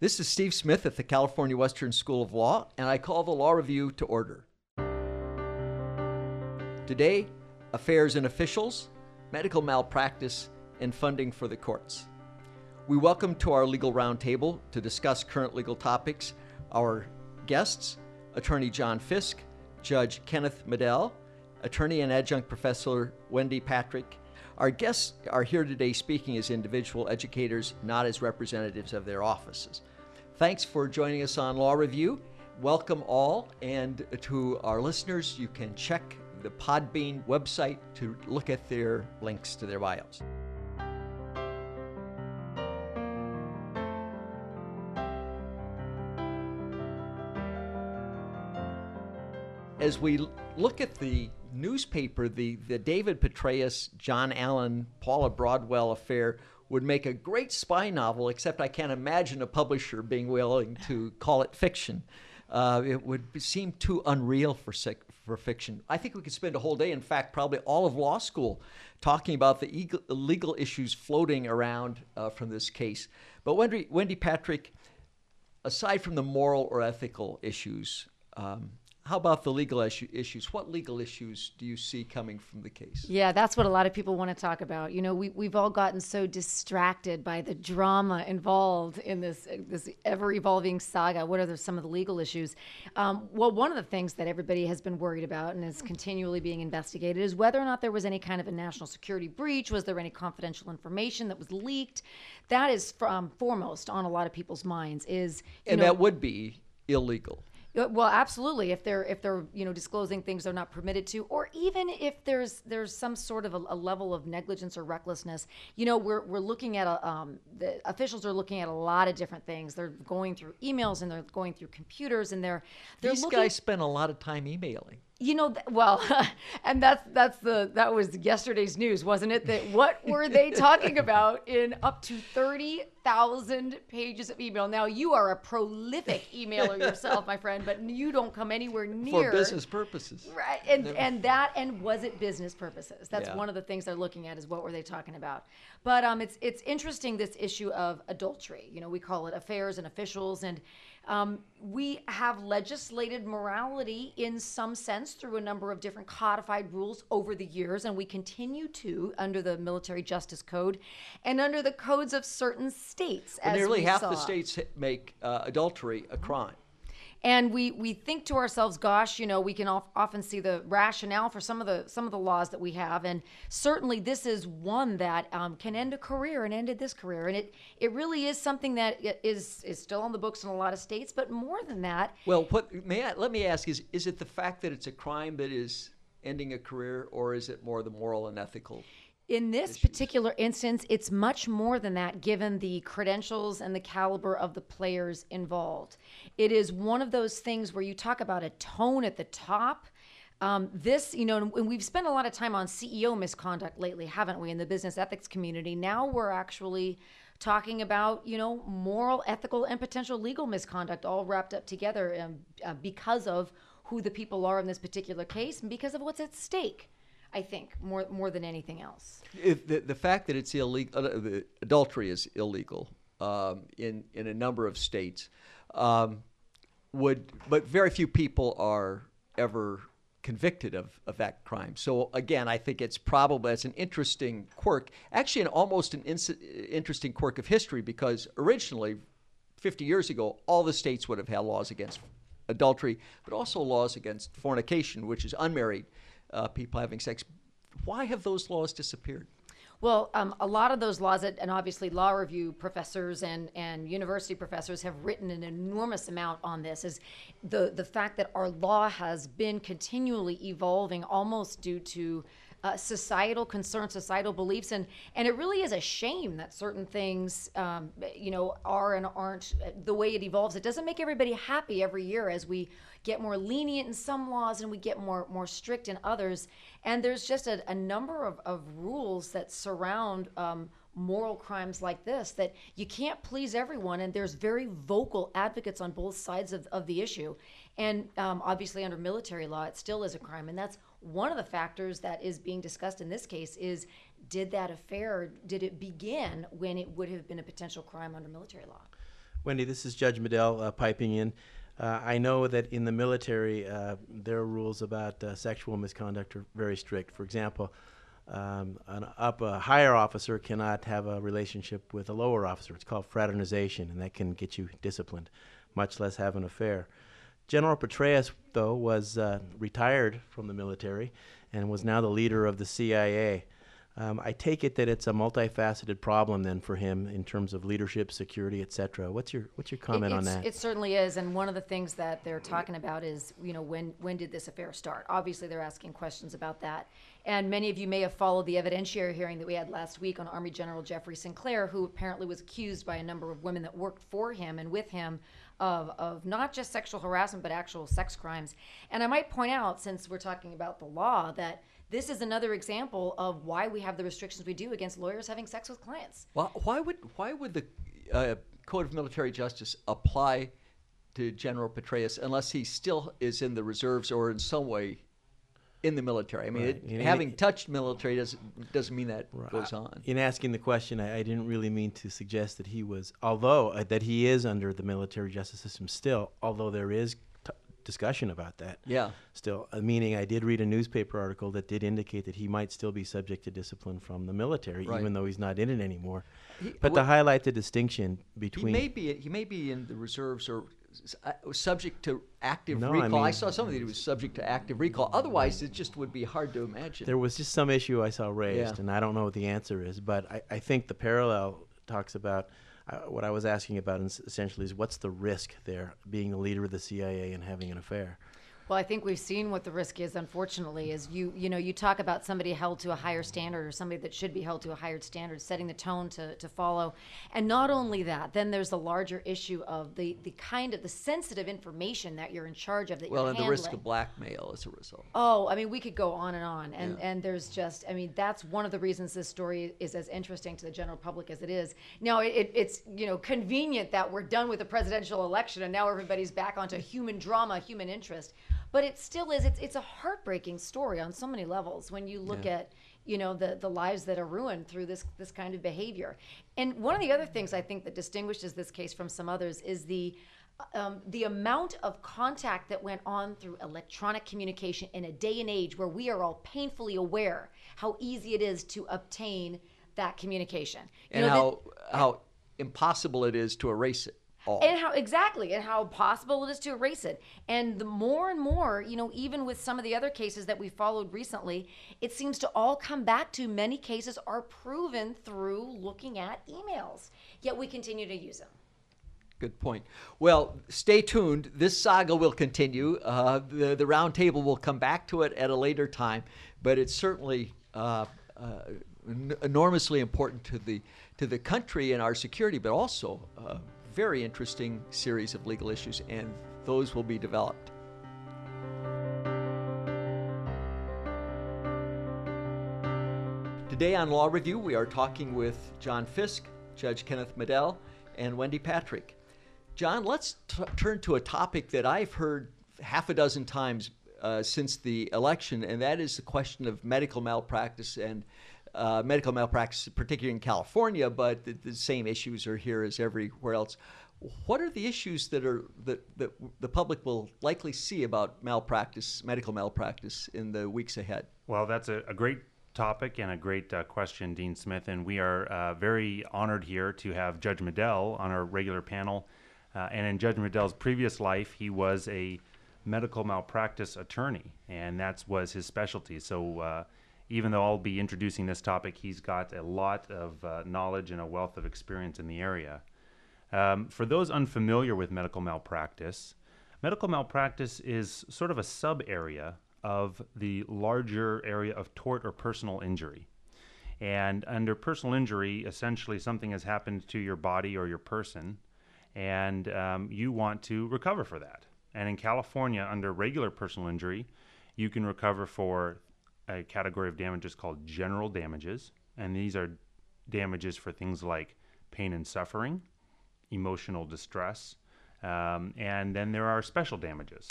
This is Steve Smith at the California Western School of Law, and I call the Law Review to order. Today, affairs and officials, medical malpractice, and funding for the courts. We welcome to our legal roundtable to discuss current legal topics our guests, Attorney John Fisk, Judge Kenneth Medel, Attorney and Adjunct Professor Wendy Patrick. Our guests are here today speaking as individual educators, not as representatives of their offices. Thanks for joining us on Law Review. Welcome all, and to our listeners, you can check the Podbean website to look at their links to their bios. As we look at the newspaper, the, the David Petraeus, John Allen, Paula Broadwell affair would make a great spy novel, except I can't imagine a publisher being willing to call it fiction. Uh, it would seem too unreal for for fiction. I think we could spend a whole day, in fact, probably all of law school, talking about the legal issues floating around uh, from this case. But Wendy, Wendy Patrick, aside from the moral or ethical issues, um, how about the legal issue, issues? What legal issues do you see coming from the case? Yeah, that's what a lot of people want to talk about. You know, we, we've all gotten so distracted by the drama involved in this this ever evolving saga. What are the, some of the legal issues? Um, well, one of the things that everybody has been worried about and is continually being investigated is whether or not there was any kind of a national security breach. Was there any confidential information that was leaked? That is from foremost on a lot of people's minds. Is and know, that would be illegal. Uh, well, absolutely. If they're if they're you know disclosing things they're not permitted to, or even if there's there's some sort of a, a level of negligence or recklessness, you know, we're we're looking at a um, the officials are looking at a lot of different things. They're going through emails and they're going through computers and they're they're these looking, guys spend a lot of time emailing you know well and that's that's the that was yesterday's news wasn't it? That what were they talking about in up to 30,000 pages of email? Now you are a prolific emailer yourself my friend but you don't come anywhere near for business purposes. Right and and that and was it business purposes? That's yeah. one of the things they're looking at is what were they talking about? But um it's it's interesting this issue of adultery. You know we call it affairs and officials and um, we have legislated morality in some sense through a number of different codified rules over the years, and we continue to under the Military Justice Code and under the codes of certain states. Well, nearly half saw. the states make uh, adultery a crime and we we think to ourselves gosh you know we can often see the rationale for some of the some of the laws that we have. And certainly this is one that um, can end a career and ended this career. And it it really is something that is is still on the books in a lot of states. But more than that well what may I, let me ask is is it the fact that it's a crime that is ending a career or is it more the moral and ethical in this issues. particular instance, it's much more than that given the credentials and the caliber of the players involved. It is one of those things where you talk about a tone at the top. Um, this, you know, and we've spent a lot of time on CEO misconduct lately, haven't we, in the business ethics community? Now we're actually talking about, you know, moral, ethical, and potential legal misconduct all wrapped up together um, uh, because of who the people are in this particular case and because of what's at stake. I think more more than anything else. If the the fact that it's illegal, uh, adultery is illegal um, in in a number of states, um, would but very few people are ever convicted of, of that crime. So again, I think it's probably it's an interesting quirk, actually, an almost an interesting quirk of history because originally, 50 years ago, all the states would have had laws against adultery, but also laws against fornication, which is unmarried uh, people having sex. Why have those laws disappeared? Well, um, a lot of those laws, and obviously law review professors and, and university professors have written an enormous amount on this, is the, the fact that our law has been continually evolving almost due to uh, societal concerns, societal beliefs, and and it really is a shame that certain things, um, you know, are and aren't the way it evolves. It doesn't make everybody happy every year as we get more lenient in some laws and we get more more strict in others. And there's just a, a number of, of rules that surround. Um, moral crimes like this that you can't please everyone and there's very vocal advocates on both sides of, of the issue and um, obviously under military law it still is a crime and that's one of the factors that is being discussed in this case is did that affair did it begin when it would have been a potential crime under military law Wendy, this is Judge Medel uh, piping in. Uh, I know that in the military, uh, their rules about uh, sexual misconduct are very strict. For example, um, an up a higher officer cannot have a relationship with a lower officer. It's called fraternization, and that can get you disciplined, much less have an affair. General Petraeus, though, was uh, retired from the military and was now the leader of the CIA. Um, I take it that it's a multifaceted problem then for him in terms of leadership, security, et cetera. What's your what's your comment it, on that? It certainly is, and one of the things that they're talking about is, you know, when when did this affair start? Obviously, they're asking questions about that, and many of you may have followed the evidentiary hearing that we had last week on Army General Jeffrey Sinclair, who apparently was accused by a number of women that worked for him and with him of, of not just sexual harassment but actual sex crimes. And I might point out, since we're talking about the law, that this is another example of why we have the restrictions we do against lawyers having sex with clients. Why, why would why would the uh, Code of Military Justice apply to General Petraeus unless he still is in the reserves or in some way in the military? I mean, Right. it, having it- touched military doesn't doesn't mean that goes on. In asking the question, I, I didn't really mean to suggest that he was, although uh, that he is under the military justice system still, although there is t- discussion about that. Yeah. Still, uh, meaning I did read a newspaper article that did indicate that he might still be subject to discipline from the military, Right. even though he's not in it anymore. He- but to highlight the distinction between He may be he may be in the reserves or subject to active No, recall. I, mean- saw something that was subject to active recall. Otherwise, it just would be hard to imagine. There was just some issue I saw raised, Yeah. and I don't know what the answer is, but I, I think the parallel talks about uh, what I was asking about essentially is what's the risk there, being the leader of the CIA and having an affair? Well, I think we've seen what the risk is. Unfortunately, is you you know you talk about somebody held to a higher standard or somebody that should be held to a higher standard, setting the tone to, to follow, and not only that, then there's the larger issue of the the kind of the sensitive information that you're in charge of that well, and the risk of blackmail as a result. Oh, I mean, we could go on and on, and Yeah. and there's just, I mean, that's one of the reasons this story is as interesting to the general public as it is. Now, it, it's you know convenient that we're done with the presidential election, and now everybody's back onto human drama, human interest. But it still is. It's it's a heartbreaking story on so many levels when you look Yeah. at you know the the lives that are ruined through this this kind of behavior. And one of the other things I think that distinguishes this case from some others is the um, the amount of contact that went on through electronic communication in a day and age where we are all painfully aware how easy it is to obtain that communication. You and know, how how impossible it is to erase it all. and how exactly and how possible it is to erase it and the more and more you know even with some of the other cases that we followed recently it seems to all come back to many cases are proven through looking at emails yet we continue to use them Good point. Well, stay tuned. This saga will continue. Uh, the the round table will come back to it at a later time, but it's certainly uh, uh, en- enormously important to the to the country and our security, but also a very interesting series of legal issues, and those will be developed. Today on Law Review, we are talking with John Fisk, Judge Kenneth Medel, and Wendy Patrick. John, let's turn to a topic that I've heard half a dozen times uh, since the election, and that is the question of medical malpractice and uh, medical malpractice, particularly in California, but the, the same issues are here as everywhere else. What are the issues that are that, that the public will likely see about malpractice, medical malpractice, in the weeks ahead? Well, that's a, a great topic and a great uh, question, Dean Smith. And we are uh, very honored here to have Judge Medel on our regular panel. Uh, and in Judge Medel's previous life, he was a medical malpractice attorney, and that was his specialty. So uh, even though I'll be introducing this topic, he's got a lot of uh, knowledge and a wealth of experience in the area. Um, for those unfamiliar with medical malpractice, medical malpractice is sort of a sub area of the larger area of tort or personal injury. And under personal injury, essentially something has happened to your body or your person, and um, you want to recover for that. And in California, under regular personal injury, you can recover for a category of damages called general damages. And these are damages for things like pain and suffering, emotional distress, um, and then there are special damages.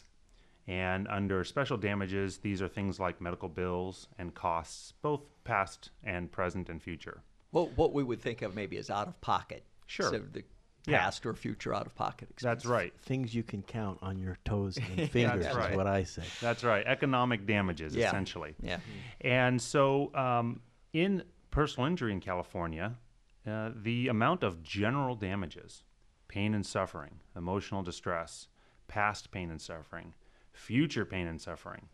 And under special damages, these are things like medical bills and costs, both past and present and future. Well, what we would think of maybe as out of pocket. Sure. So the Yeah. past or future out of pocket expenses. That's right. Things you can count on your toes and fingers That's is right. what I say. That's right. Economic damages, Yeah. essentially. Yeah. And so, um, in personal injury in California, uh, the amount of general damages, pain and suffering, emotional distress, past pain and suffering, future pain and suffering,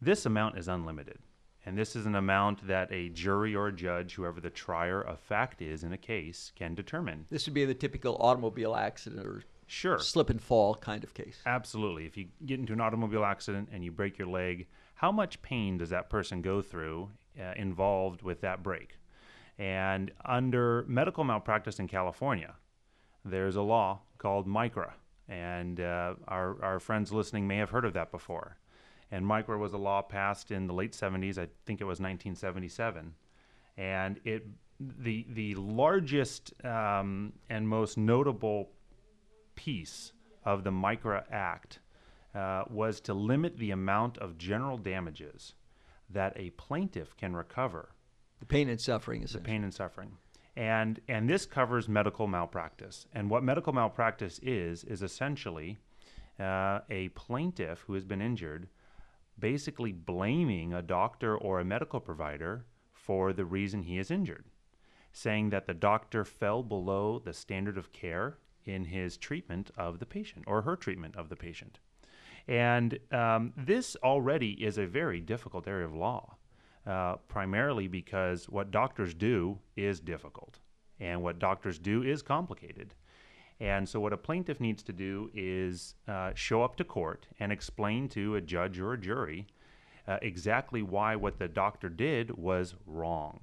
this amount is unlimited. And this is an amount that a jury or a judge, whoever the trier of fact is in a case, can determine. This would be the typical automobile accident or Sure. slip and fall kind of case. Absolutely. If you get into an automobile accident and you break your leg, how much pain does that person go through uh, involved with that break? And under medical malpractice in California, there's a law called MICRA. And uh, our, our friends listening may have heard of that before. And MICRA was a law passed in the late 70s, I think it was 1977. And it the, the largest um, and most notable piece of the MICRA Act uh, was to limit the amount of general damages that a plaintiff can recover The pain and suffering is the pain and suffering. And and this covers medical malpractice. And what medical malpractice is is essentially uh, a plaintiff who has been injured, basically blaming a doctor or a medical provider for the reason he is injured, saying that the doctor fell below the standard of care in his treatment of the patient or her treatment of the patient. And um, this already is a very difficult area of law, uh, primarily because what doctors do is difficult, and what doctors do is complicated. And so, what a plaintiff needs to do is uh, show up to court and explain to a judge or a jury uh, exactly why what the doctor did was wrong.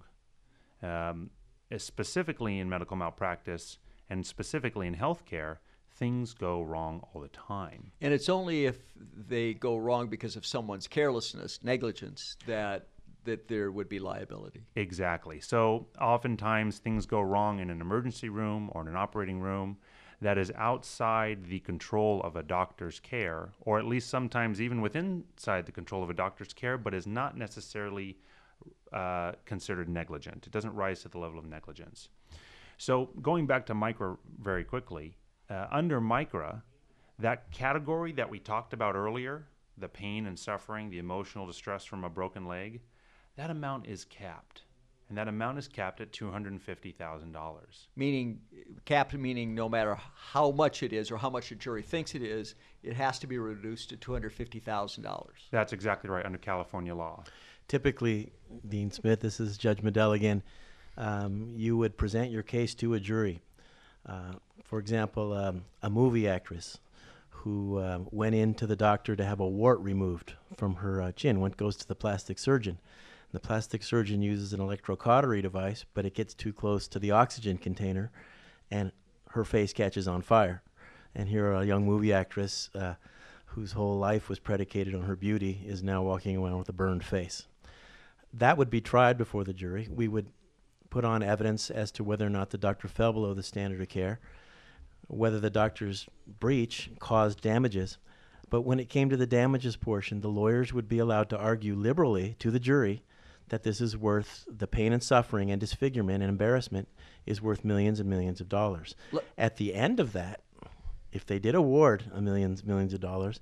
Um, specifically in medical malpractice and specifically in healthcare, things go wrong all the time. And it's only if they go wrong because of someone's carelessness, negligence, that that there would be liability. Exactly. So oftentimes things go wrong in an emergency room or in an operating room that is outside the control of a doctor's care, or at least sometimes even within inside the control of a doctor's care, but is not necessarily uh, considered negligent. It doesn't rise to the level of negligence. So going back to MICRA very quickly, uh, under MICRA, that category that we talked about earlier, the pain and suffering, the emotional distress from a broken leg, that amount is capped. And that amount is capped at $250,000. Meaning, capped meaning no matter how much it is or how much a jury thinks it is, it has to be reduced to $250,000. That's exactly right under California law. Typically, Dean Smith, this is Judge Medel again. Um, you would present your case to a jury. Uh, for example, um, a movie actress who uh, went in to the doctor to have a wart removed from her uh, chin, went goes to the plastic surgeon. The plastic surgeon uses an electrocautery device, but it gets too close to the oxygen container, and her face catches on fire. And here, a young movie actress uh, whose whole life was predicated on her beauty is now walking around with a burned face. That would be tried before the jury. We would put on evidence as to whether or not the doctor fell below the standard of care, whether the doctor's breach caused damages. But when it came to the damages portion, the lawyers would be allowed to argue liberally to the jury that this is worth the pain and suffering and disfigurement and embarrassment is worth millions and millions of dollars. Le- At the end of that, if they did award a millions millions of dollars,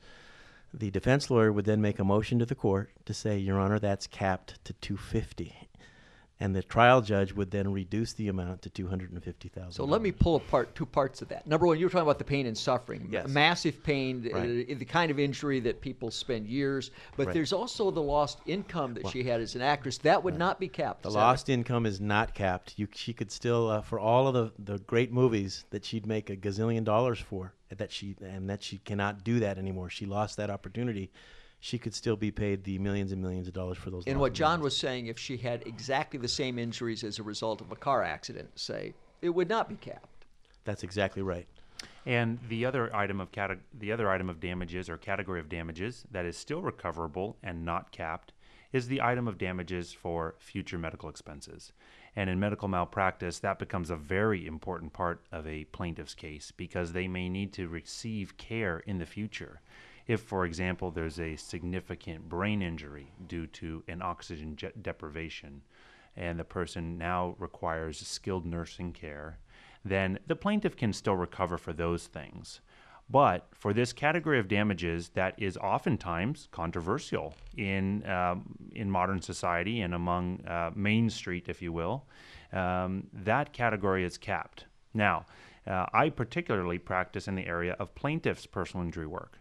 the defense lawyer would then make a motion to the court to say, Your Honor, that's capped to 250, and the trial judge would then reduce the amount to 250,000. So let me pull apart two parts of that. Number one, you were talking about the pain and suffering. Yes. Massive pain, uh, Right. the kind of injury that people spend years. But Right. there's also the lost income that she had as an actress. That would not be capped. The lost income is not capped. You, she could still, uh, for all of the, the great movies that she'd make a gazillion dollars for, that she and that she cannot do that anymore. She lost that opportunity. She could still be paid the millions and millions of dollars for those. And what John millions. was saying, if she had exactly the same injuries as a result of a car accident, say, it would not be capped. That's exactly right. And the other item of cate- the other item of damages or category of damages that is still recoverable and not capped is the item of damages for future medical expenses. And in medical malpractice, that becomes a very important part of a plaintiff's case because they may need to receive care in the future. If, for example, there's a significant brain injury due to an oxygen deprivation, and the person now requires skilled nursing care, then the plaintiff can still recover for those things. But for this category of damages that is oftentimes controversial in um, in modern society and among uh, Main Street, if you will, um, that category is capped. Now, uh, I particularly practice in the area of plaintiff's personal injury work.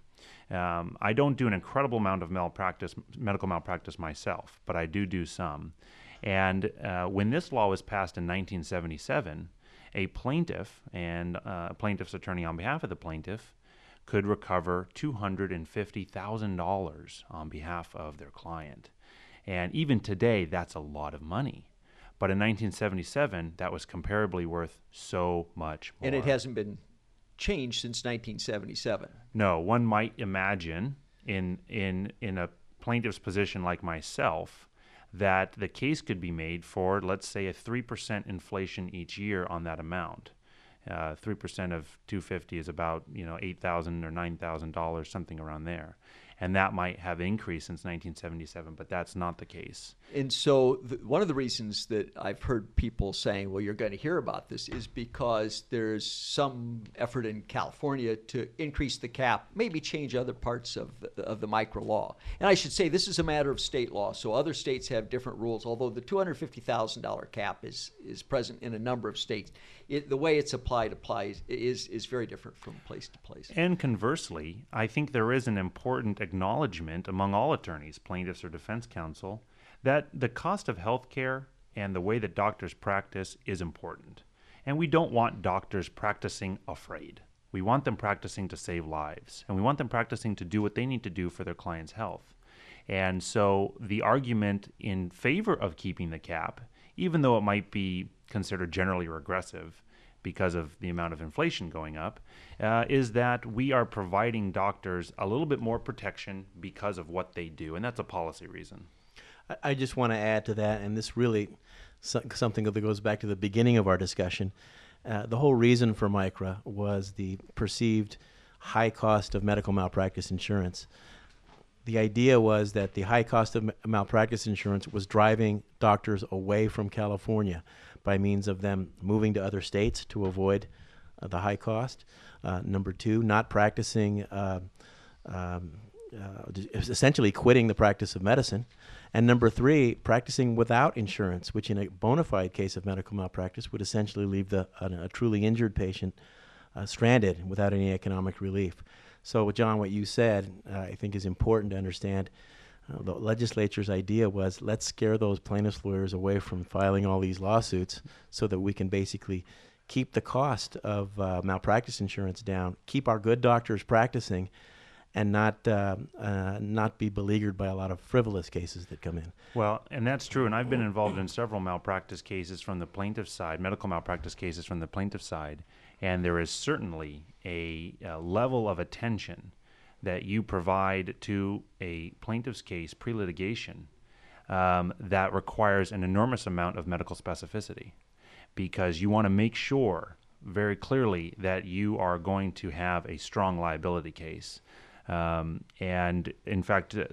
Um, I don't do an incredible amount of malpractice, medical malpractice myself, but I do do some. And uh, when this law was passed in 1977, a plaintiff and uh, a plaintiff's attorney on behalf of the plaintiff could recover $250,000 on behalf of their client. And even today, that's a lot of money. But in 1977, that was comparably worth so much more. And it hasn't been changed since 1977. No, one might imagine in in in a plaintiff's position like myself that the case could be made for let's say a 3% inflation each year on that amount. Uh, three percent of 250 is about you know eight thousand or nine thousand dollars, something around there and that might have increased since 1977, but that's not the case. And so, the, one of the reasons that I've heard people saying, well, you're going to hear about this, is because there's some effort in California to increase the cap, maybe change other parts of the, of the MICRA law. And I should say, this is a matter of state law, so other states have different rules, although the $250,000 cap is, is present in a number of states. It, the way it's applied applies is, is very different from place to place. And conversely, I think there is an important acknowledgement among all attorneys, plaintiffs, or defense counsel that the cost of health care and the way that doctors practice is important. And we don't want doctors practicing afraid. We want them practicing to save lives, and we want them practicing to do what they need to do for their client's health. And so the argument in favor of keeping the cap, even though it might be considered generally regressive, because of the amount of inflation going up, uh, is that we are providing doctors a little bit more protection because of what they do, and that's a policy reason. I just want to add to that, and this really something that goes back to the beginning of our discussion. Uh, the whole reason for MICRA was the perceived high cost of medical malpractice insurance. The idea was that the high cost of malpractice insurance was driving doctors away from California by means of them moving to other states to avoid uh, the high cost. Uh, number two, not practicing, uh, um, uh, essentially quitting the practice of medicine. And number three, practicing without insurance, which in a bona fide case of medical malpractice would essentially leave the, a, truly injured patient uh, stranded without any economic relief. So, John, what you said, uh, I think is important to understand. Uh, the legislature's idea was let's scare those plaintiffs' lawyers away from filing all these lawsuits so that we can basically keep the cost of uh, malpractice insurance down, keep our good doctors practicing, and not uh, uh, not be beleaguered by a lot of frivolous cases that come in. Well, and that's true. And I've been involved in several malpractice cases from the plaintiff side, medical malpractice cases from the plaintiff side, and there is certainly a, a level of attention that you provide to a plaintiff's case pre litigation um, that requires an enormous amount of medical specificity because you want to make sure very clearly that you are going to have a strong liability case. Um, and in fact, uh,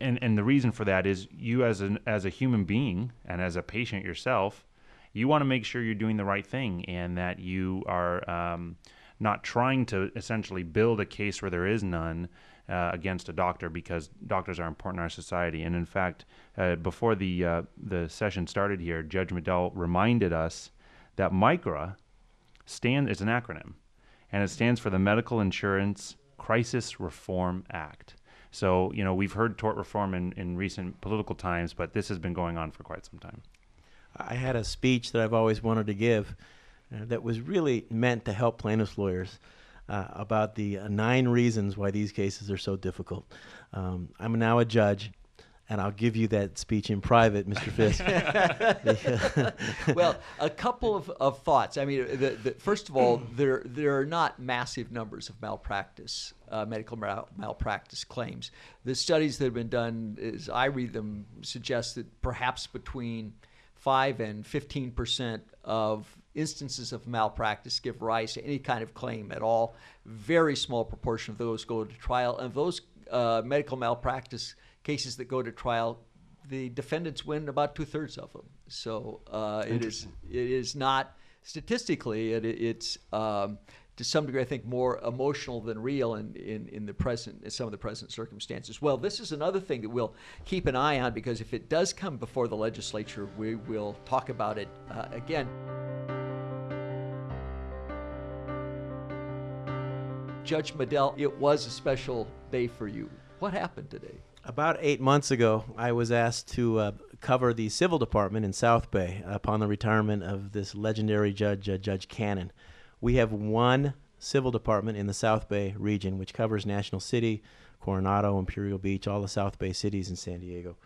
and, and the reason for that is you as an as a human being and as a patient yourself, you want to make sure you're doing the right thing and that you are um, not trying to essentially build a case where there is none uh, against a doctor because doctors are important in our society. And in fact, uh, before the uh, the session started here, Judge Medel reminded us that MICRA stand is an acronym, and it stands for the Medical Insurance Crisis Reform Act. So you know we've heard tort reform in, in recent political times, but this has been going on for quite some time. I had a speech that I've always wanted to give uh, that was really meant to help plaintiffs' lawyers uh, about the uh, nine reasons why these cases are so difficult. Um, I'm now a judge, and I'll give you that speech in private, Mr. Fisk. well, a couple of, of thoughts. I mean, the, the, first of all, there there are not massive numbers of malpractice, uh, medical mal- malpractice claims. The studies that have been done, as I read them, suggest that perhaps between five and fifteen percent of instances of malpractice give rise to any kind of claim at all. Very small proportion of those go to trial, and those uh, medical malpractice cases that go to trial, the defendants win about two thirds of them. So uh, it is it is not statistically, it, it's um, to some degree, I think, more emotional than real in, in, in the present, in some of the present circumstances. Well, this is another thing that we'll keep an eye on because if it does come before the legislature, we will talk about it uh, again. Judge Medel, it was a special day for you. What happened today? About eight months ago, I was asked to uh, cover the civil department in South Bay upon the retirement of this legendary judge, uh, Judge Cannon. We have one civil department in the South Bay region, which covers National City, Coronado, Imperial Beach, all the South Bay cities in San Diego.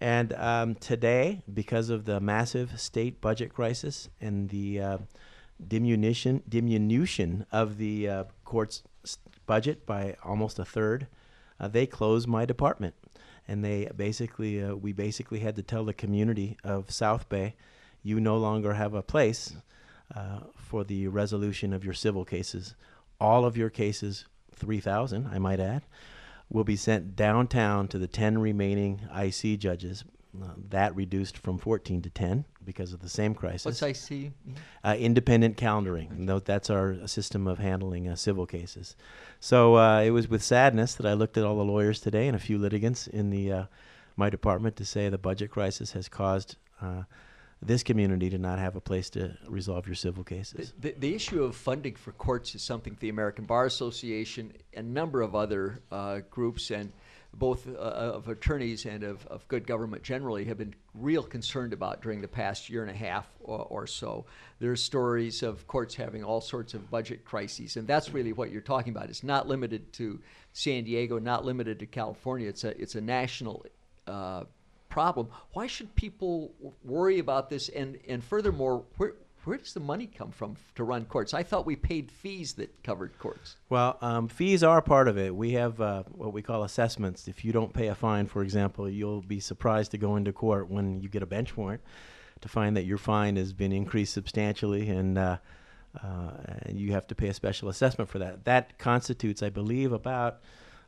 And um, today, because of the massive state budget crisis and the uh, diminution diminution of the uh, court's budget by almost a third, uh, they closed my department, and they basically uh, we basically had to tell the community of South Bay, you no longer have a place uh, for the resolution of your civil cases. All of your cases, three thousand, I might add, will be sent downtown to the ten remaining IC judges uh, that reduced from 14 to 10 because of the same crisis. What's IC? Uh, independent calendaring. No, that's our system of handling uh, civil cases. So uh, it was with sadness that I looked at all the lawyers today and a few litigants in the uh, my department to say the budget crisis has caused uh, this community to not have a place to resolve your civil cases. The, the, the, issue of funding for courts is something the American Bar Association, and a number of other groups, and both uh, of attorneys and of, of good government generally have been real concerned about during the past year and a half or, or, so. There's stories of courts having all sorts of budget crises, and that's really what you're talking about. It's not limited to San Diego, not limited to California. It's a it's a national uh, problem. Why should people worry about this? And and furthermore, where where does the money come from to run courts? I thought we paid fees that covered courts. Well, um, fees are part of it. We have uh, what we call assessments. If you don't pay a fine, for example, you'll be surprised to go into court when you get a bench warrant to find that your fine has been increased substantially and uh, uh, you have to pay a special assessment for that. That constitutes, I believe, about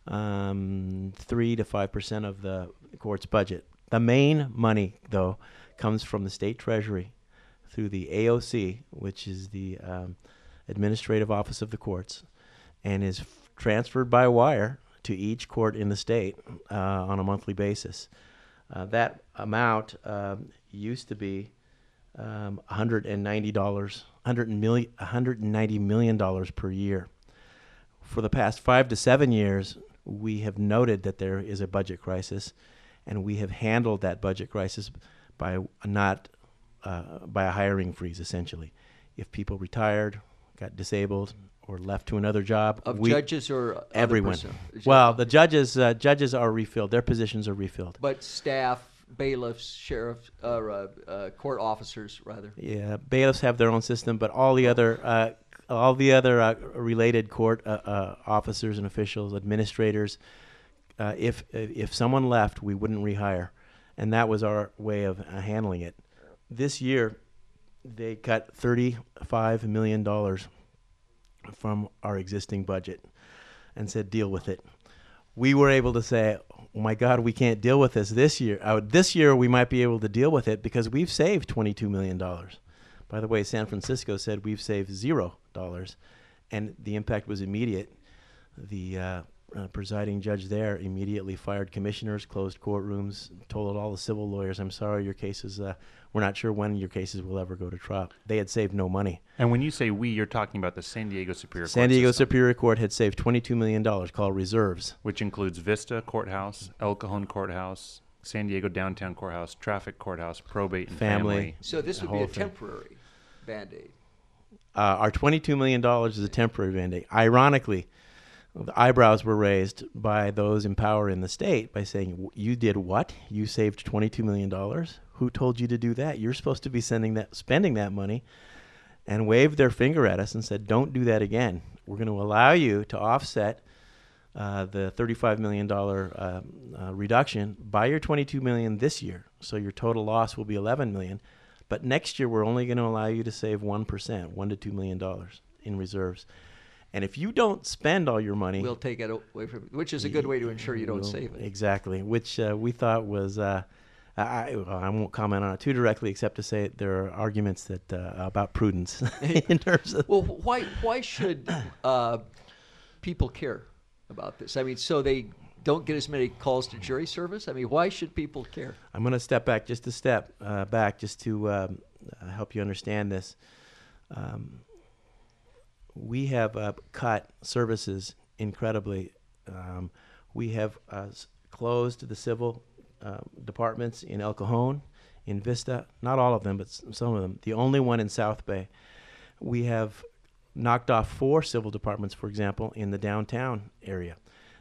um, 3 to 5% of the court's budget. The main money, though, comes from the state treasury through the AOC, which is the um, Administrative Office of the Courts, and is f- transferred by wire to each court in the state uh, on a monthly basis. Uh, that amount um, used to be um, $190, $190 million per year. For the past five to seven years, we have noted that there is a budget crisis, and we have handled that budget crisis by not uh, by a hiring freeze, essentially. If people retired, got disabled, or left to another job, of we, judges or everyone. Well, the judges uh, judges are refilled; their positions are refilled. But staff, bailiffs, sheriffs, uh, uh, court officers, rather. Yeah, bailiffs have their own system, but all the other uh, all the other uh, related court officers and officials, administrators, Uh, if if someone left, we wouldn't rehire, and that was our way of uh, handling it this year they cut $35 million from our existing budget and said, deal with it. We were able to say, oh my God, we can't deal with this this year. Uh, this year, we might be able to deal with it because we've saved $22 million. By the way, San Francisco said we've saved zero dollars, and the impact was immediate. The uh, uh, presiding judge there immediately fired commissioners, closed courtrooms, told all the civil lawyers, "I'm sorry, your cases. Uh, we're not sure when your cases will ever go to trial." They had saved no money. And when you say we, you're talking about the San Diego Superior Court. San Diego system, Superior Court had saved 22 million dollars, called reserves, which includes Vista Courthouse, El Cajon Courthouse, San Diego Downtown Courthouse, Traffic Courthouse, Probate and Family. family. So this would be a temporary band aid. Uh, our $22 million is a temporary band aid. Ironically, the eyebrows were raised by those in power in the state by saying, "You did what? You saved twenty-two million dollars? Who told you to do that? You're supposed to be sending that, spending that money." And waved their finger at us and said, "Don't do that again. We're going to allow you to offset uh, the thirty-five million dollar uh, uh, reduction by your twenty-two million this year. So your total loss will be eleven million. But next year, we're only going to allow you to save one percent, one to two million dollars in reserves." And if you don't spend all your money, we'll take it away from you, which is a good way to ensure you don't save it. Exactly, which uh, we thought was uh, I, I won't comment on it too directly, except to say there are arguments that uh, about prudence in terms of. Well, why why should uh, people care about this? I mean, so they don't get as many calls to jury service. I mean, why should people care? I'm going to step back just a step uh, back just to um, uh, help you understand this. Um, we have uh, cut services incredibly. Um, we have uh, closed the civil uh, departments in El Cajon, in Vista, not all of them, but some of them. The only one in South Bay. We have knocked off four civil departments, for example, in the downtown area.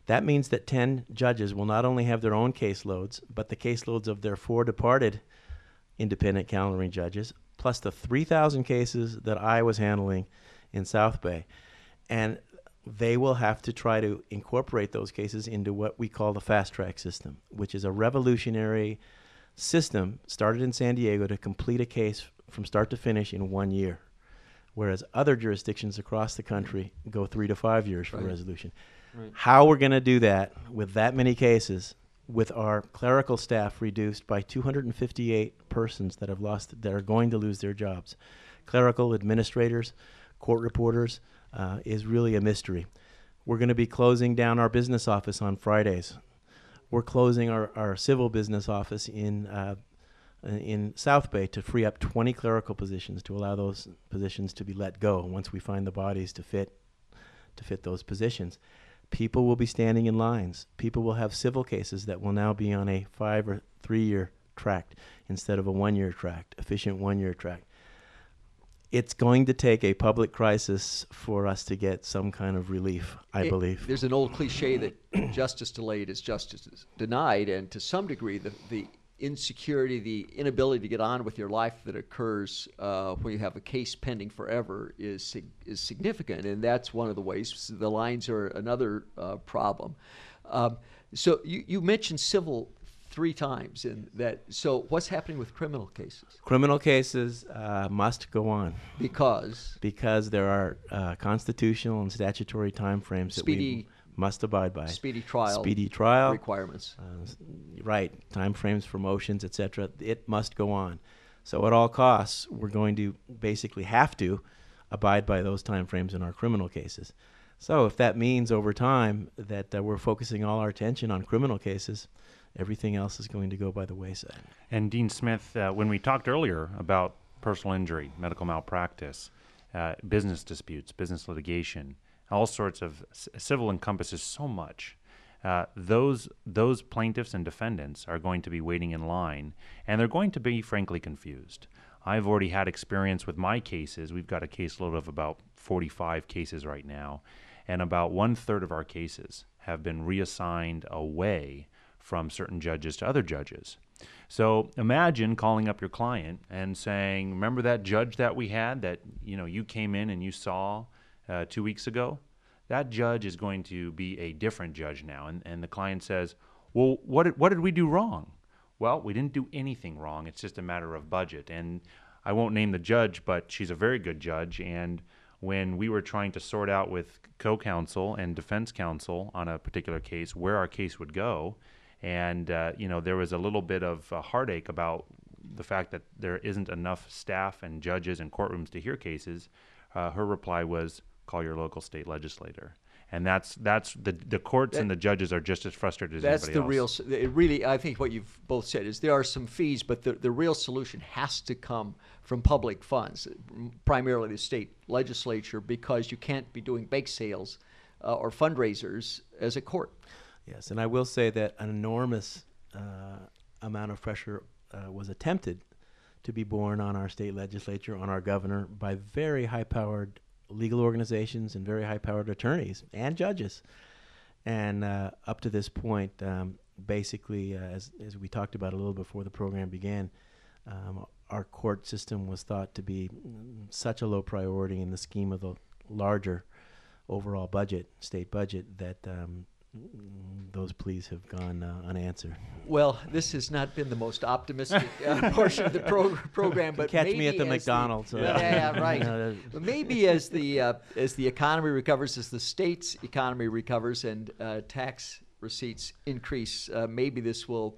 That means that 10 judges will not only have their own caseloads, but the caseloads of their four departed independent calendaring judges, plus the 3,000 cases that I was handling in South Bay. And they will have to try to incorporate those cases into what we call the fast track system, which is a revolutionary system started in San Diego to complete a case from start to finish in one year. Whereas other jurisdictions across the country go three to five years for Right. resolution. How we're going to do that with that many cases, with our clerical staff reduced by 258 persons that have lost, that are going to lose their jobs, clerical administrators, court reporters, uh, is really a mystery. We're going to be closing down our business office on Fridays. We're closing our, our civil business office in uh, in South Bay to free up 20 clerical positions to allow those positions to be let go once we find the bodies to fit to fit those positions. People will be standing in lines. People will have civil cases that will now be on a five or three year tract instead of a one year tract, efficient one year tract. It's going to take a public crisis for us to get some kind of relief, I It- believe. There's an old cliche that justice delayed is justice denied, and to some degree, the, the insecurity, the inability to get on with your life that occurs uh, when you have a case pending forever is is significant, and that's one of the ways. The lines are another uh, problem. Um, so you, you mentioned civil three times, and that. So what's happening with criminal cases? Criminal cases uh, must go on. Because because there are uh, constitutional and statutory timeframes that we must abide by. speedy trial Speedy trial, requirements. uh, right? Timeframes for motions, etc. It must go on. So at all costs, we're going to basically have to abide by those timeframes in our criminal cases. So if that means over time that uh, we're focusing all our attention on criminal cases, everything else is going to go by the wayside. And Dean Smith, uh, when we talked earlier about personal injury, medical malpractice, uh, business disputes, business litigation, all sorts of c- civil encompasses so much. Uh, those those plaintiffs and defendants are going to be waiting in line, and they're going to be frankly confused. I've already had experience with my cases. We've got a caseload of about 45 cases right now, and about one third of our cases have been reassigned away from certain judges to other judges. So imagine calling up your client and saying, "Remember that judge that we had that you know you came in and you saw uh, two weeks ago? That judge is going to be a different judge now." And and the client says, "Well, what did, what did we do wrong?" Well, we didn't do anything wrong. It's just a matter of budget. And I won't name the judge, but she's a very good judge. And when we were trying to sort out with co counsel and defense counsel on a particular case where our case would go, and uh, you know there was a little bit of uh, heartache about the fact that there isn't enough staff and judges and courtrooms to hear cases. Uh, her reply was, "Call your local state legislator." And that's that's the the courts and the judges are just as frustrated as That's anybody the else. real. It really, I think what you've both said is there are some fees, but the, the real solution has to come from public funds, primarily the state legislature, because you can't be doing bake sales uh, or fundraisers as a court. Yes, and I will say that an enormous uh, amount of pressure uh, was attempted to be borne on our state legislature, on our governor, by very high powered legal organizations and very high powered attorneys and judges. And uh, up to this point, um, basically, uh, as, as we talked about a little before the program began, um, our court system was thought to be mm, such a low priority in the scheme of the larger overall budget, state budget, that um, those pleas have gone uh, unanswered. Well, this has not been the most optimistic uh, portion of the pro- program, but Catch me at the McDonald's. uh, yeah, yeah, right. you But maybe as the uh, as the economy recovers, as the state's economy recovers, and uh, tax receipts increase, uh, maybe this will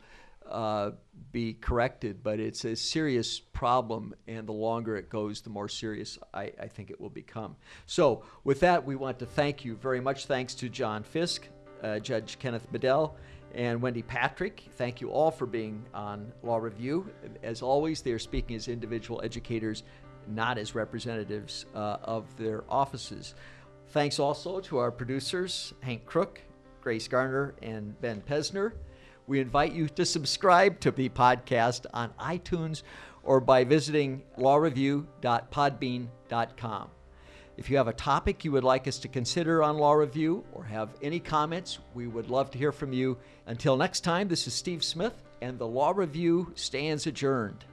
uh, be corrected, but it's a serious problem, and the longer it goes, the more serious I, I think it will become. So, with that, we want to thank you very much. Thanks to John Fisk, uh, Judge Kenneth Medel, and Wendy Patrick. Thank you all for being on Law Review. As always, they are speaking as individual educators, not as representatives uh, of their offices. Thanks also to our producers, Hank Crook, Grace Garner, and Ben Pesner. We invite you to subscribe to the podcast on iTunes or by visiting lawreview.podbean.com. If you have a topic you would like us to consider on Law Review or have any comments, we would love to hear from you. Until next time, this is Steve Smith, and the Law Review stands adjourned.